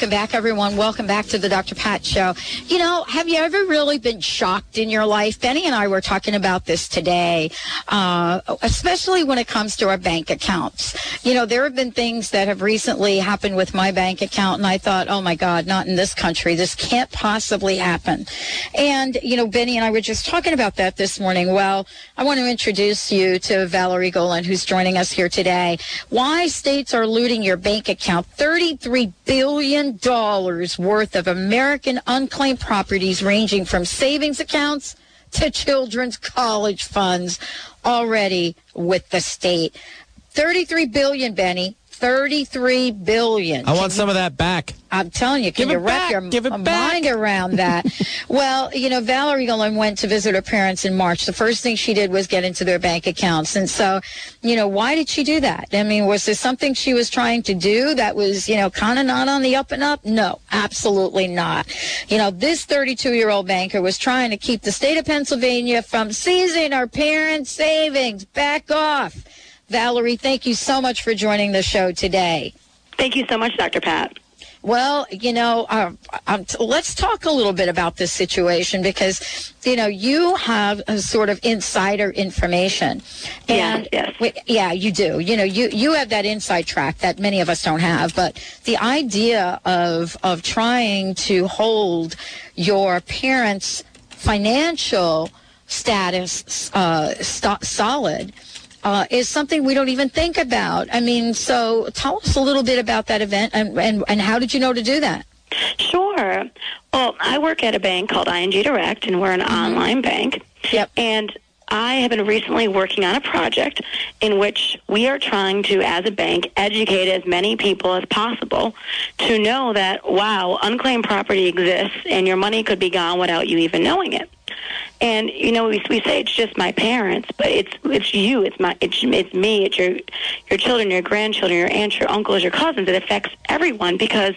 Welcome back, everyone. Welcome back to the Dr. Pat Show. You know, have you ever really been shocked in your life? Benny and I were talking about this today, uh, especially when it comes to our bank accounts. You know, there have been things that have recently happened with my bank account, and I thought, oh my God, not in this country. This can't possibly happen. And, you know, Benny and I were just talking about that this morning. Well, I want to introduce you to Valorie Golin, who's joining us here today. Why states are looting your bank account. 33 billion dollars worth of American unclaimed properties ranging from savings accounts to children's college funds already with the state. 33 billion, Benny. 33 billion. I want some of that back. I'm telling you, can Give you wrap back. your Give mind back. around that? well, you know, Valorie Golin went to visit her parents in March. The first thing she did was get into their bank accounts. And so, you know, why did she do that? I mean, was there something she was trying to do that was, you know, kind of not on the up and up? No, absolutely not. You know, this 32 year old banker was trying to keep the state of Pennsylvania from seizing our parents' savings. Back off. Valorie, thank you so much for joining the show today. Thank you so much, Dr. Pat. Well, you know, uh, um, t- let's talk a little bit about this situation because, you know, you have a sort of insider information. And yes. we- yeah, you do. You know, you, you have that inside track that many of us don't have. But the idea of, of trying to hold your parents' financial status uh, st- solid uh, is something we don't even think about. I mean, so tell us a little bit about that event and, and, and how did you know to do that? Sure. Well, I work at a bank called ING Direct, and we're an online bank. Yep. And I have been recently working on a project in which we are trying to, as a bank, educate as many people as possible to know that, wow, unclaimed property exists and your money could be gone without you even knowing it. And you know, we, we say it's just my parents, but it's it's you, it's my it's it's me, it's your your children, your grandchildren, your aunts, your uncles, your cousins. It affects everyone because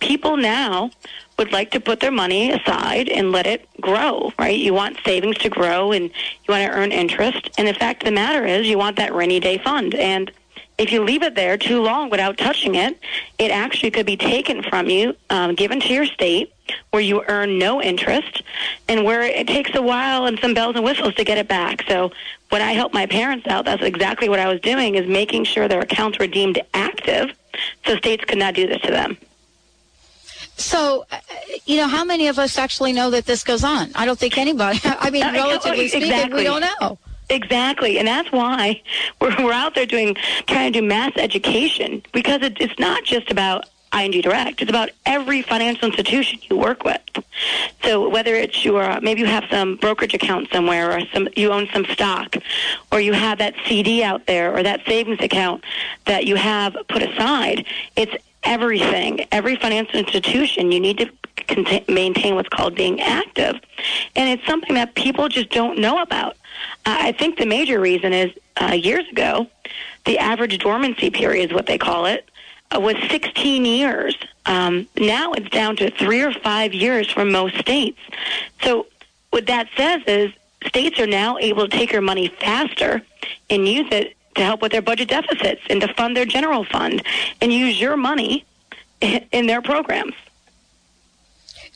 people now would like to put their money aside and let it grow, right? You want savings to grow and you want to earn interest. And the fact of the matter is, you want that rainy day fund. And if you leave it there too long without touching it, it actually could be taken from you, um, given to your state, where you earn no interest, and where it takes a while and some bells and whistles to get it back. So when I helped my parents out, that's exactly what I was doing: is making sure their accounts were deemed active, so states could not do this to them. So, uh, you know, how many of us actually know that this goes on? I don't think anybody. I mean, relatively speaking, exactly. we don't know. Exactly, and that's why we're we're out there doing trying to do mass education because it, it's not just about ING Direct; it's about every financial institution you work with. So whether it's your maybe you have some brokerage account somewhere, or some you own some stock, or you have that CD out there, or that savings account that you have put aside, it's everything. Every financial institution you need to contain, maintain what's called being active, and it's something that people just don't know about. Uh, I think the major reason is uh, years ago, the average dormancy period is what they call it, uh, was 16 years. Um, now it's down to three or five years for most states. So what that says is states are now able to take your money faster and use it to help with their budget deficits and to fund their general fund and use your money in their programs.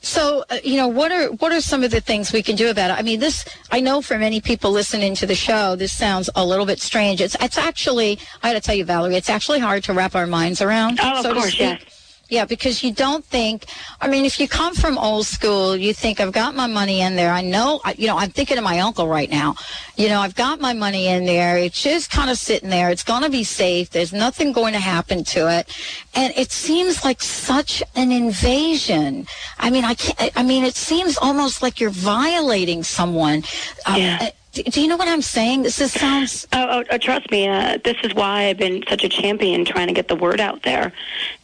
So, uh, you know, what are what are some of the things we can do about it? I mean, this I know for many people listening to the show, this sounds a little bit strange. It's it's actually I got to tell you, Valorie, it's actually hard to wrap our minds around. Oh, of so to course, speak. Yeah, because you don't think. I mean, if you come from old school, you think I've got my money in there. I know, you know, I'm thinking of my uncle right now. You know, I've got my money in there. It's just kind of sitting there. It's going to be safe. There's nothing going to happen to it, and it seems like such an invasion. I mean, I can't. I mean, it seems almost like you're violating someone. Uh, Yeah. Do, do you know what I'm saying? This is, sounds. Oh, oh, oh, trust me, uh, this is why I've been such a champion trying to get the word out there.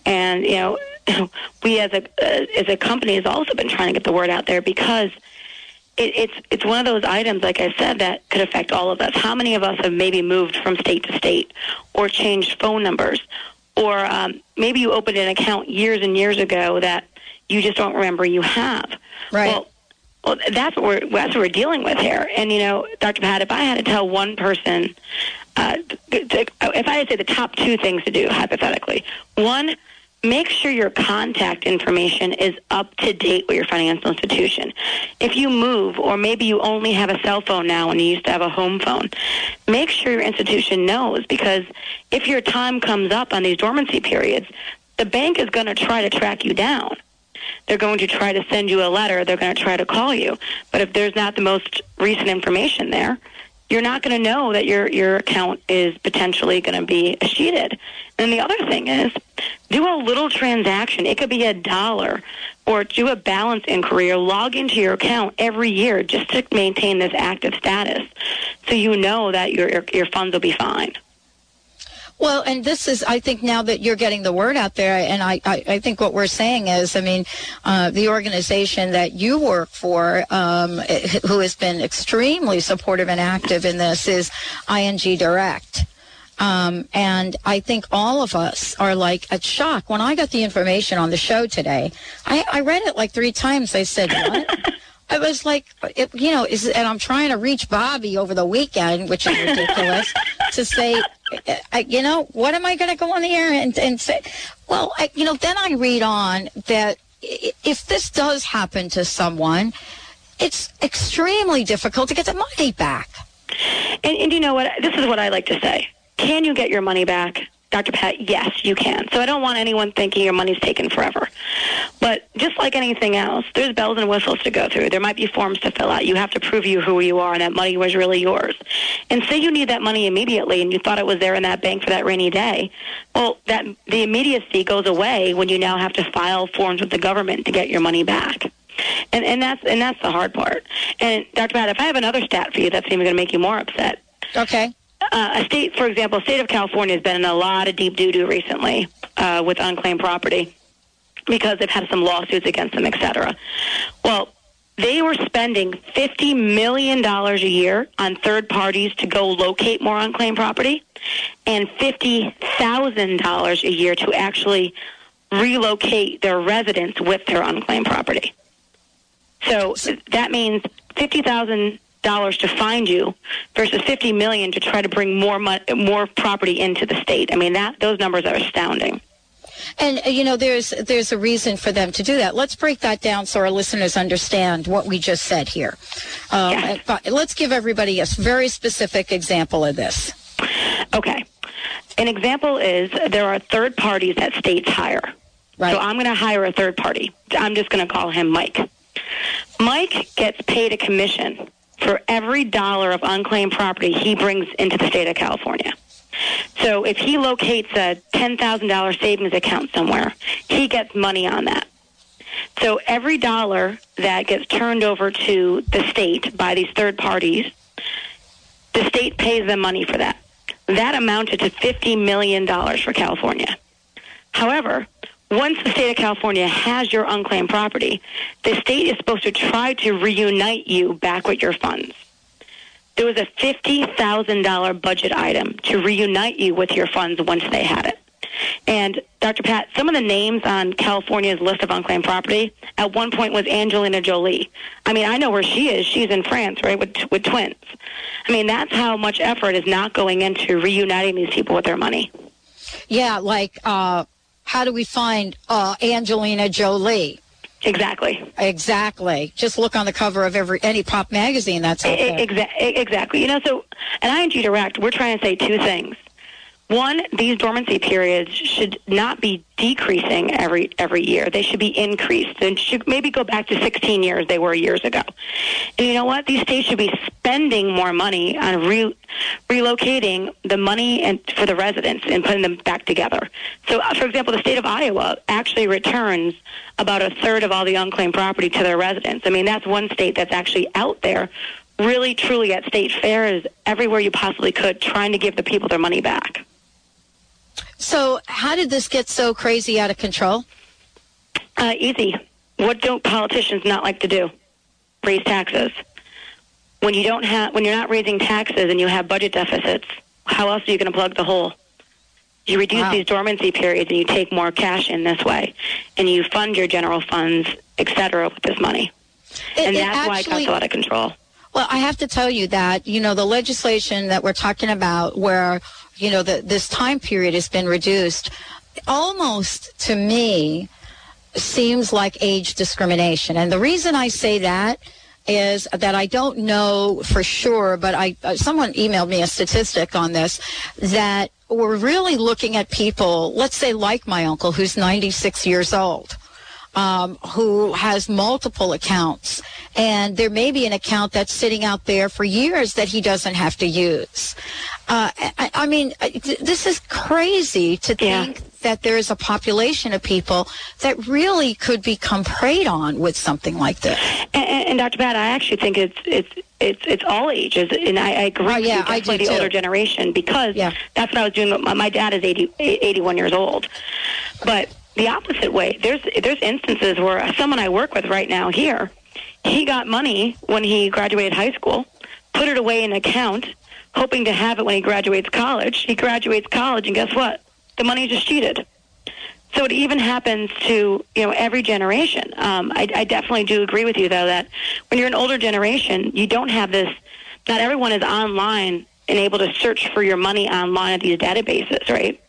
And you know, we as a uh, as a company has also been trying to get the word out there because it, it's it's one of those items, like I said, that could affect all of us. How many of us have maybe moved from state to state, or changed phone numbers, or um, maybe you opened an account years and years ago that you just don't remember you have. Right. Well, well, that's what we're that's what we're dealing with here. And you know, Dr. Pat, if I had to tell one person, uh, if I had to say the top two things to do, hypothetically, one, make sure your contact information is up to date with your financial institution. If you move, or maybe you only have a cell phone now and you used to have a home phone, make sure your institution knows because if your time comes up on these dormancy periods, the bank is going to try to track you down. They're going to try to send you a letter. They're going to try to call you. But if there's not the most recent information there, you're not going to know that your your account is potentially going to be cheated. And the other thing is, do a little transaction. It could be a dollar, or do a balance inquiry, or log into your account every year just to maintain this active status, so you know that your your, your funds will be fine. Well, and this is, I think, now that you're getting the word out there, and I, I, I think what we're saying is, I mean, uh, the organization that you work for, um, who has been extremely supportive and active in this, is ING Direct. Um, and I think all of us are like at shock. When I got the information on the show today, I, I read it like three times. I said, what? I was like, it, you know, is, and I'm trying to reach Bobby over the weekend, which is ridiculous, to say, I, you know, what am I going to go on the air and, and say? Well, I, you know, then I read on that if this does happen to someone, it's extremely difficult to get the money back. And, and you know what? This is what I like to say. Can you get your money back? Dr. Pat, yes, you can. So I don't want anyone thinking your money's taken forever. But just like anything else, there's bells and whistles to go through. There might be forms to fill out. You have to prove you who you are and that money was really yours. And say you need that money immediately and you thought it was there in that bank for that rainy day. Well, that the immediacy goes away when you now have to file forms with the government to get your money back. And and that's and that's the hard part. And Dr. Pat, if I have another stat for you that's even going to make you more upset. Okay uh, a state, for example, state of California has been in a lot of deep doo doo recently uh, with unclaimed property because they've had some lawsuits against them, et cetera. Well, they were spending $50 million a year on third parties to go locate more unclaimed property and $50,000 a year to actually relocate their residents with their unclaimed property. So that means 50000 dollars to find you versus 50 million to try to bring more mo- more property into the state. I mean that those numbers are astounding. And uh, you know, there's there's a reason for them to do that. Let's break that down so our listeners understand what we just said here. Um, yes. Uh, let's give everybody a very specific example of this. Okay, an example is there are third parties that states hire. Right. So I'm going to hire a third party. I'm just going to call him Mike. Mike gets paid a commission for every dollar of unclaimed property he brings into the state of California. So if he locates a $10,000 savings account somewhere, he gets money on that. So every dollar that gets turned over to the state by these third parties, the state pays them money for that. That amounted to $50 million for California. However, once the state of California has your unclaimed property, the state is supposed to try to reunite you back with your funds. There was a $50,000 budget item to reunite you with your funds once they had it. And Dr. Pat, some of the names on California's list of unclaimed property at one point was Angelina Jolie. I mean, I know where she is. She's in France, right, with with twins. I mean, that's how much effort is not going into reuniting these people with their money. Yeah, like uh, how do we find uh, Angelina Jolie? Exactly. Exactly. Just look on the cover of every any pop magazine that's out there. Exactly. You know, so at ING Direct, we're trying to say two things. One, these dormancy periods should not be decreasing every every year. They should be increased and should maybe go back to 16 years they were years ago. And you know what? These states should be spending more money on re- relocating the money and for the residents and putting them back together. So, uh, for example, the state of Iowa actually returns about a third of all the unclaimed property to their residents. I mean, that's one state that's actually out there really truly at state fairs everywhere you possibly could trying to give the people their money back. So, how did this get so crazy out of control? Uh, easy. What don't politicians not like to do? Raise taxes. When you don't have, when you're not raising taxes and you have budget deficits, how else are you going to plug the hole? You reduce wow. these dormancy periods and you take more cash in this way, and you fund your general funds, et cetera, with this money. It, and that's actually, why it got so out of control. Well, I have to tell you that, you know, the legislation that we're talking about where you know, the, this time period has been reduced. almost to me seems like age discrimination. And the reason I say that is that I don't know for sure, but I uh, someone emailed me a statistic on this that we're really looking at people, let's say like my uncle who's 96 years old. Um, who has multiple accounts and there may be an account that's sitting out there for years that he doesn't have to use. Uh, I, I, mean, this is crazy to think yeah. that there is a population of people that really could become preyed on with something like this. And, and Dr. Pat, I actually think it's it's it's it's all ages, and I, I agree. Oh, yeah, I do the too. older generation because yeah. that's what I was doing. My, my dad is 80, 81 years old, but the opposite way. There's there's instances where someone I work with right now here, he got money when he graduated high school, put it away in an account, hoping to have it when he graduates college. He graduates college, and guess what? The money just cheated. So it even happens to you know every generation. Um, I, I definitely do agree with you though that when you're an older generation, you don't have this. Not everyone is online and able to search for your money online at these databases, right?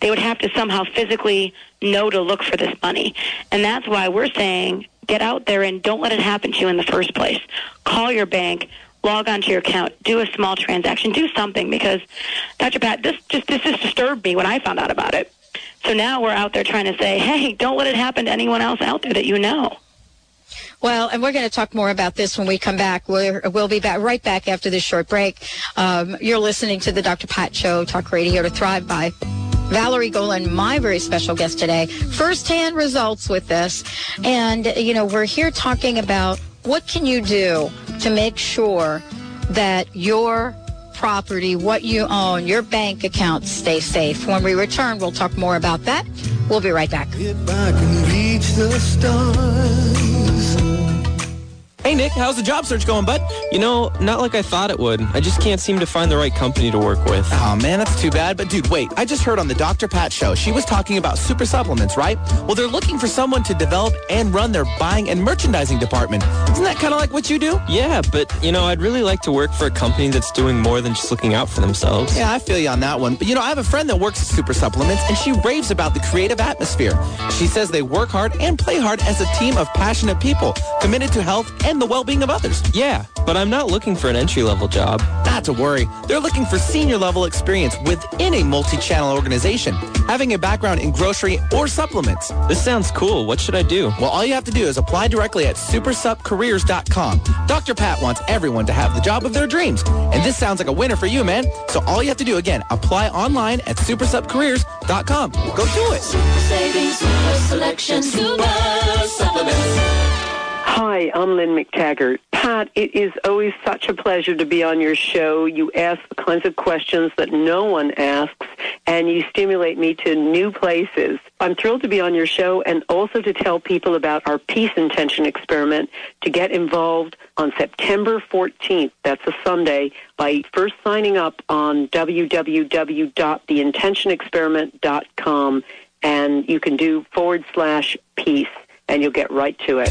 They would have to somehow physically know to look for this money, and that's why we're saying get out there and don't let it happen to you in the first place. Call your bank, log onto your account, do a small transaction, do something because Dr. Pat, this just this just disturbed me when I found out about it. So now we're out there trying to say, hey, don't let it happen to anyone else out there that you know. Well, and we're going to talk more about this when we come back. we will be back right back after this short break. Um, you're listening to the Dr. Pat Show, Talk Radio to Thrive by. Valorie Golin, my very special guest today, firsthand results with this. And, you know, we're here talking about what can you do to make sure that your property, what you own, your bank accounts stay safe. When we return, we'll talk more about that. We'll be right back. Hey Nick, how's the job search going, bud? You know, not like I thought it would. I just can't seem to find the right company to work with. Oh man, that's too bad. But dude, wait, I just heard on the Dr. Pat show, she was talking about super supplements, right? Well, they're looking for someone to develop and run their buying and merchandising department. Isn't that kind of like what you do? Yeah, but you know, I'd really like to work for a company that's doing more than just looking out for themselves. Yeah, I feel you on that one. But you know, I have a friend that works at Super Supplements and she raves about the creative atmosphere. She says they work hard and play hard as a team of passionate people committed to health and the well-being of others. Yeah, but I'm not looking for an entry-level job. Not to worry. They're looking for senior-level experience within a multi-channel organization, having a background in grocery or supplements. This sounds cool. What should I do? Well, all you have to do is apply directly at supersupcareers.com. Dr. Pat wants everyone to have the job of their dreams, and this sounds like a winner for you, man. So all you have to do, again, apply online at supersupcareers.com. Go do it. Super savings, super selection, super supplements. Hi, I'm Lynn McTaggart. Pat, it is always such a pleasure to be on your show. You ask the kinds of questions that no one asks, and you stimulate me to new places. I'm thrilled to be on your show and also to tell people about our Peace Intention experiment to get involved on September 14th. That's a Sunday by first signing up on www.theintentionexperiment.com and you can do forward slash peace and you'll get right to it.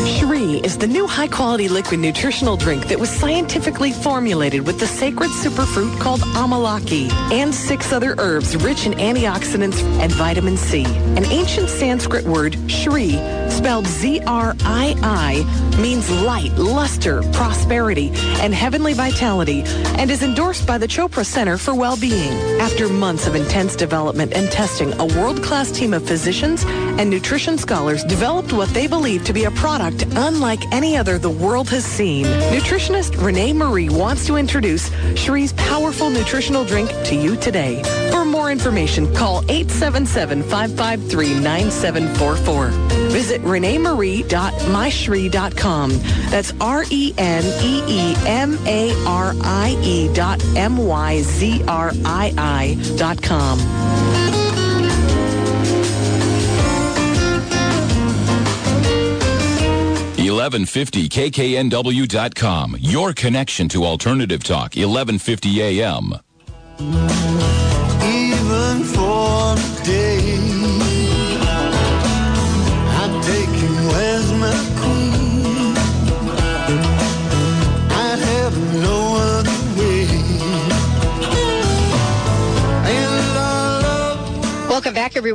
Zrii is the new high-quality liquid nutritional drink that was scientifically formulated with the sacred superfruit called amalaki and six other herbs rich in antioxidants and vitamin C. An ancient Sanskrit word, Zrii, spelled Z-R-I-I, means light, luster, prosperity, and heavenly vitality, and is endorsed by the Chopra Center for Well-Being. After months of intense development and testing, a world-class team of physicians and nutrition scholars developed what they believe to be a product unlike any other the world has seen. Nutritionist Renee Marie wants to introduce Zrii's powerful nutritional drink to you today. For more information, call 877-553-9744. Visit reneemarie.myzrii.com. That's R-E-N-E-E-M-A-R-I-E dot M-Y-Z-R-I-I dot com. 1150kknw.com. Your connection to Alternative Talk, 1150 AM. Even for day,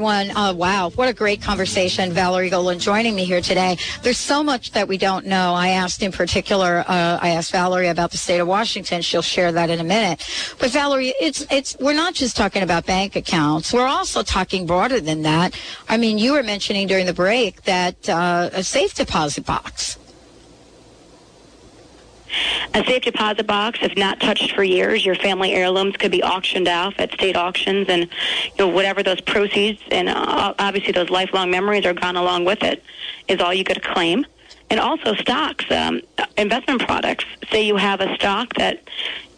everyone. Uh, wow, what a great conversation. Valorie Golin joining me here today. There's so much that we don't know. I asked in particular, uh, I asked Valorie about the state of Washington. She'll share that in a minute. But Valorie, it's, it's, we're not just talking about bank accounts. We're also talking broader than that. I mean, you were mentioning during the break that uh, a safe deposit box. A safe deposit box, if not touched for years, your family heirlooms could be auctioned off at state auctions, and you know whatever those proceeds and uh, obviously those lifelong memories are gone along with it, is all you could claim. And also stocks, um, investment products. Say you have a stock that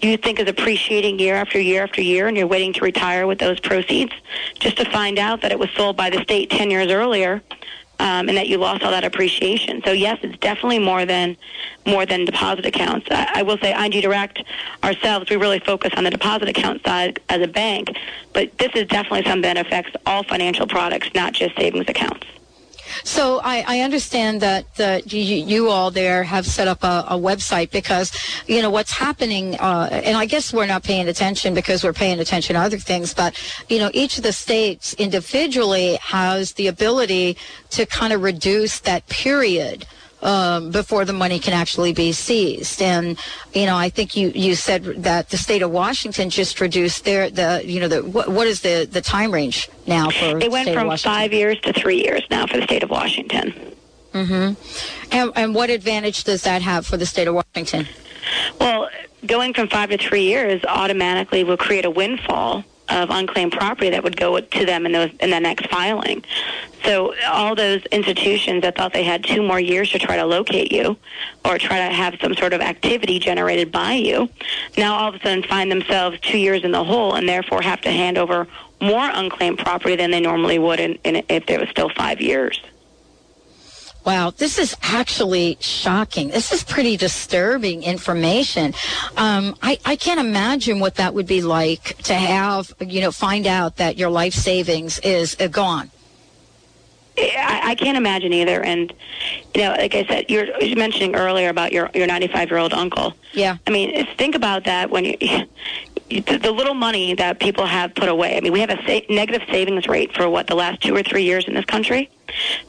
you think is appreciating year after year after year, and you're waiting to retire with those proceeds, just to find out that it was sold by the state ten years earlier um, and that you lost all that appreciation. So yes, it's definitely more than more than deposit accounts. I, I will say ING Direct ourselves, we really focus on the deposit account side as a bank, but this is definitely something that affects all financial products, not just savings accounts. So I, I understand that you, you all there have set up a, a website because, you know, what's happening, uh, and I guess we're not paying attention because we're paying attention to other things, but, you know, each of the states individually has the ability to kind of reduce that period um, before the money can actually be seized. And you know, I think you, you said that the state of Washington just reduced their the you know the what, what is the the time range now for It went state of from five years to three years now for the state of Washington. Mm-hmm. And, and what advantage does that have for the state of Washington? Well, going from five to three years automatically will create a windfall of unclaimed property that would go to them in those in the next filing. So all those institutions that thought they had two more years to try to locate you or try to have some sort of activity generated by you, now all of a sudden find themselves two years in the hole and therefore have to hand over more unclaimed property than they normally would in, in, if there was still five years. Wow, this is actually shocking. This is pretty disturbing information. Um, I, I can't imagine what that would be like to have, you know, find out that your life savings is uh, gone. I, I can't imagine either. And you know, like I said, you're, were mentioning earlier about your your 95 year old uncle. Yeah. I mean, think about that when you. The little money that people have put away. I mean, we have a sa- negative savings rate for what the last two or three years in this country.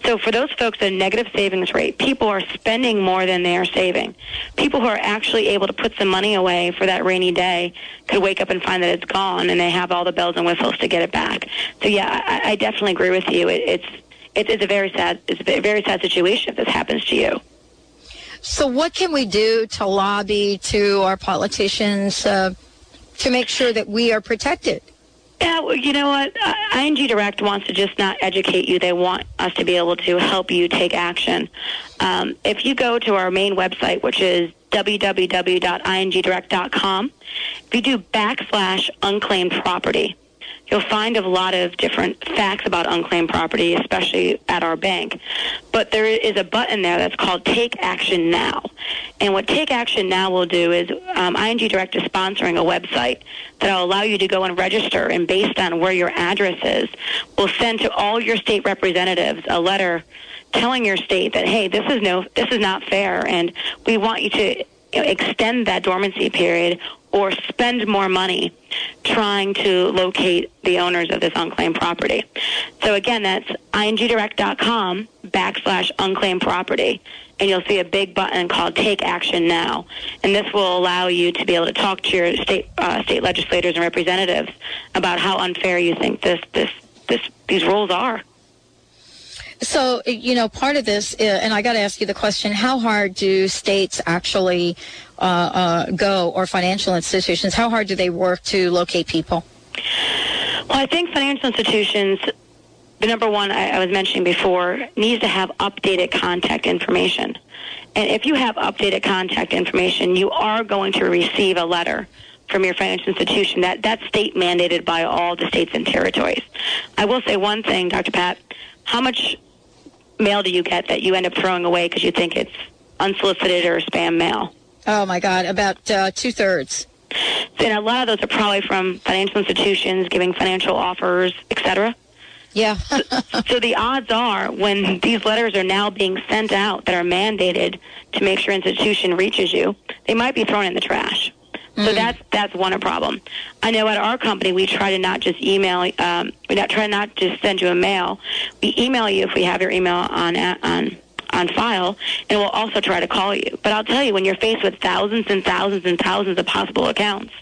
So for those folks, a negative savings rate, people are spending more than they are saving. People who are actually able to put some money away for that rainy day could wake up and find that it's gone, and they have all the bells and whistles to get it back. So yeah, I, I definitely agree with you. It, it's it, it's a very sad it's a very sad situation if this happens to you. So, what can we do to lobby to our politicians uh, to make sure that we are protected? Yeah, well, you know what? ING Direct wants to just not educate you. They want us to be able to help you take action. Um, if you go to our main website, which is www.ingdirect.com, if you do backslash unclaimed property, you'll find a lot of different facts about unclaimed property, especially at our bank. But there is a button there that's called Take Action Now. And what Take Action Now will do is um, ING Direct is sponsoring a website that will allow you to go and register, and based on where your address is, will send to all your state representatives a letter telling your state that hey, this is no, this is not fair, and we want you to extend that dormancy period or spend more money trying to locate the owners of this unclaimed property. So again, that's ingdirect.com backslash unclaimed property. And you'll see a big button called Take Action Now. And this will allow you to be able to talk to your state, uh, state legislators and representatives about how unfair you think this, this, this, these rules are. So, you know, part of this, uh, and I got to ask you the question: How hard do states actually uh, uh, go, or financial institutions? How hard do they work to locate people? Well, I think financial institutions, the number one I, I was mentioning before, needs to have updated contact information. And if you have updated contact information, you are going to receive a letter from your financial institution that that's state mandated by all the states and territories. I will say one thing, Dr. Pat. How much mail do you get that you end up throwing away because you think it's unsolicited or spam mail. Oh my God, about uh, two thirds. And a lot of those are probably from financial institutions giving financial offers, etc. Yeah. so the odds are when these letters are now being sent out that are mandated to make sure institution reaches you, they might be thrown in the trash. So that's that's one problem. I know at our company we try to not just email, um, we not try not just send you a mail. We email you if we have your email on on on file, and we'll also try to call you. But I'll tell you, when you're faced with thousands and thousands and thousands of possible accounts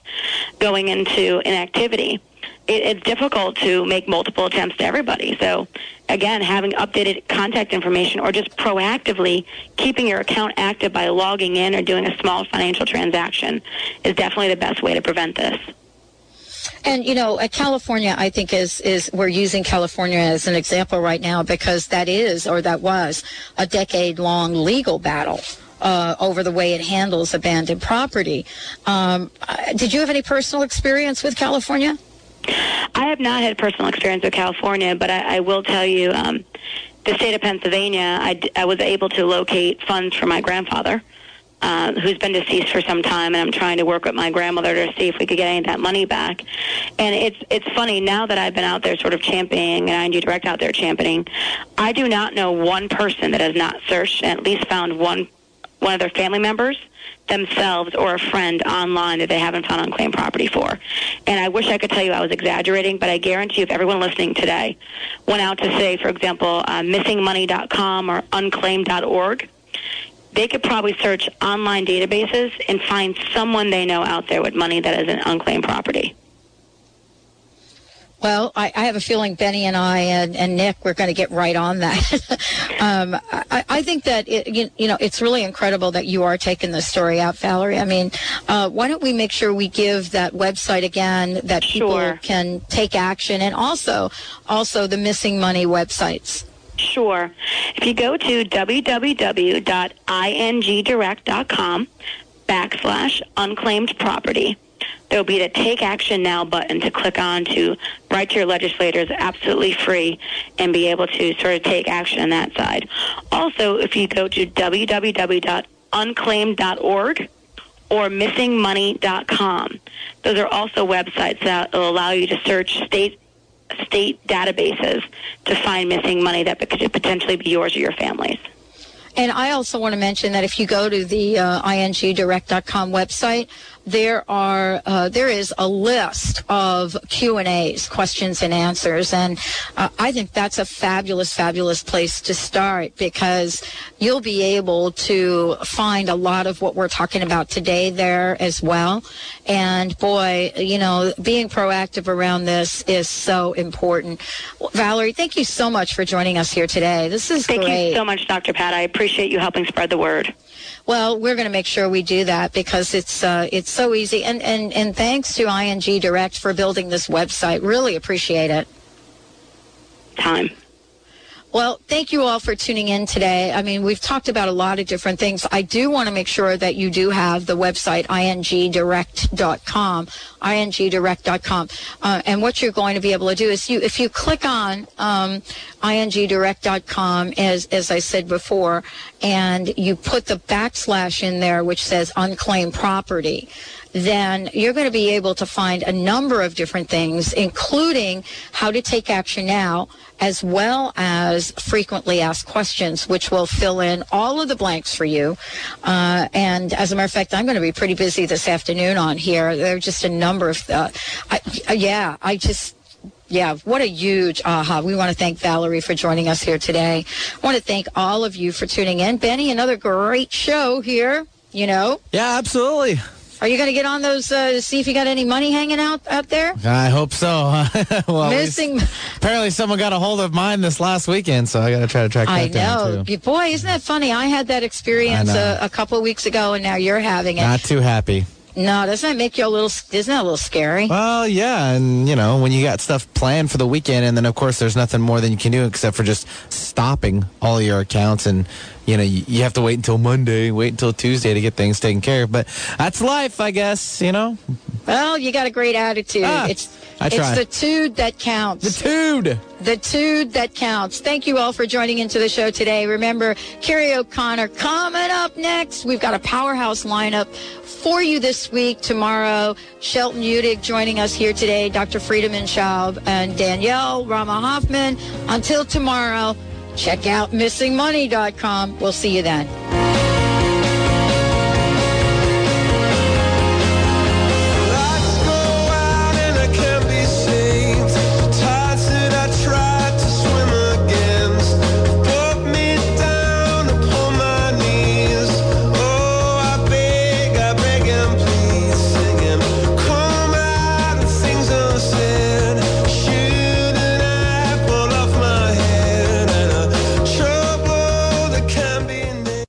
going into inactivity, it, it's difficult to make multiple attempts to everybody. So, again, having updated contact information or just proactively keeping your account active by logging in or doing a small financial transaction is definitely the best way to prevent this. And you know, uh, California, I think is is we're using California as an example right now because that is or that was a decade long legal battle. Uh, over the way it handles abandoned property. Um, uh, did you have any personal experience with California? I have not had personal experience with California, but I, I will tell you, um, the state of Pennsylvania, I, I was able to locate funds for my grandfather, uh, who's been deceased for some time, and I'm trying to work with my grandmother to see if we could get any of that money back. And it's it's funny now that I've been out there, sort of championing, and ING Direct out there championing. I do not know one person that has not searched and at least found one one of their family members themselves or a friend online that they haven't found unclaimed property for. And I wish I could tell you I was exaggerating, but I guarantee you if everyone listening today went out to say, for example, uh, missingmoney.com or unclaimed.org, they could probably search online databases and find someone they know out there with money that is an unclaimed property. Well, I, I have a feeling Benny and I and, and Nick we're going to get right on that. um, I, I think that it, you, you know it's really incredible that you are taking this story out, Valorie. I mean, uh, why don't we make sure we give that website again that people Sure. can take action, and also also the missing money websites. Sure. If you go to www.ingdirect.com backslash unclaimed property, there will be the Take Action Now button to click on to write to your legislators absolutely free and be able to sort of take action on that side. Also, if you go to www.unclaimed.org or missingmoney.com, those are also websites that will allow you to search state state databases to find missing money that could potentially be yours or your family's. And I also want to mention that if you go to the uh, ingdirect.com website, there are uh, there is a list of Q and A's, questions and answers, and uh, I think that's a fabulous, fabulous place to start because you'll be able to find a lot of what we're talking about today there as well. And boy, you know, being proactive around this is so important. Valorie, thank you so much for joining us here today. This is Thank great. you so much, Dr. Pat. I appreciate you helping spread the word. Well, we're going to make sure we do that because it's uh, it's so easy. And, and and thanks to ING Direct for building this website. Really appreciate it. Time. Well, thank you all for tuning in today. I mean, we've talked about a lot of different things. I do want to make sure that you do have the website ingdirect.com, ingdirect.com. Uh, and what you're going to be able to do is you, if you click on um, ingdirect.com, as as I said before, and you put the backslash in there, which says unclaimed property then you're going to be able to find a number of different things, including how to take action now, as well as frequently asked questions, which will fill in all of the blanks for you. Uh, and as a matter of fact, I'm going to be pretty busy this afternoon on here. There are just a number of, uh, I, uh, yeah, I just, yeah, what a huge aha. We want to thank Valorie for joining us here today. I want to thank all of you for tuning in. Benny, another great show here, you know. Yeah, absolutely. Are you going to get on those uh, to see if you got any money hanging out out there? I hope so. well, Missing. Apparently, someone got a hold of mine this last weekend, so I got to try to track that I down know. You- Boy, isn't that funny? I had that experience a, a couple of weeks ago, and now you're having it. Not too happy. no, doesn't that make you a little? Isn't that a little scary? Well, yeah, and you know when you got stuff planned for the weekend, and then of course there's nothing more than you can do except for just stopping all your accounts, and you know you, you have to wait until Monday, wait until Tuesday to get things taken care of. But that's life, I guess. You know, Well, you got a great attitude. Ah, it's I try. it's the tude that counts. The tude. The tude that counts. Thank you all for joining into the show today. Remember, Carrie O'Connor coming up next. We've got a powerhouse lineup for you this week. Tomorrow, Shelton Udig joining us here today, Dr. Friedemann Schaub and Danielle Rama Hoffman. Until tomorrow, check out missingmoney.com. We'll see you then.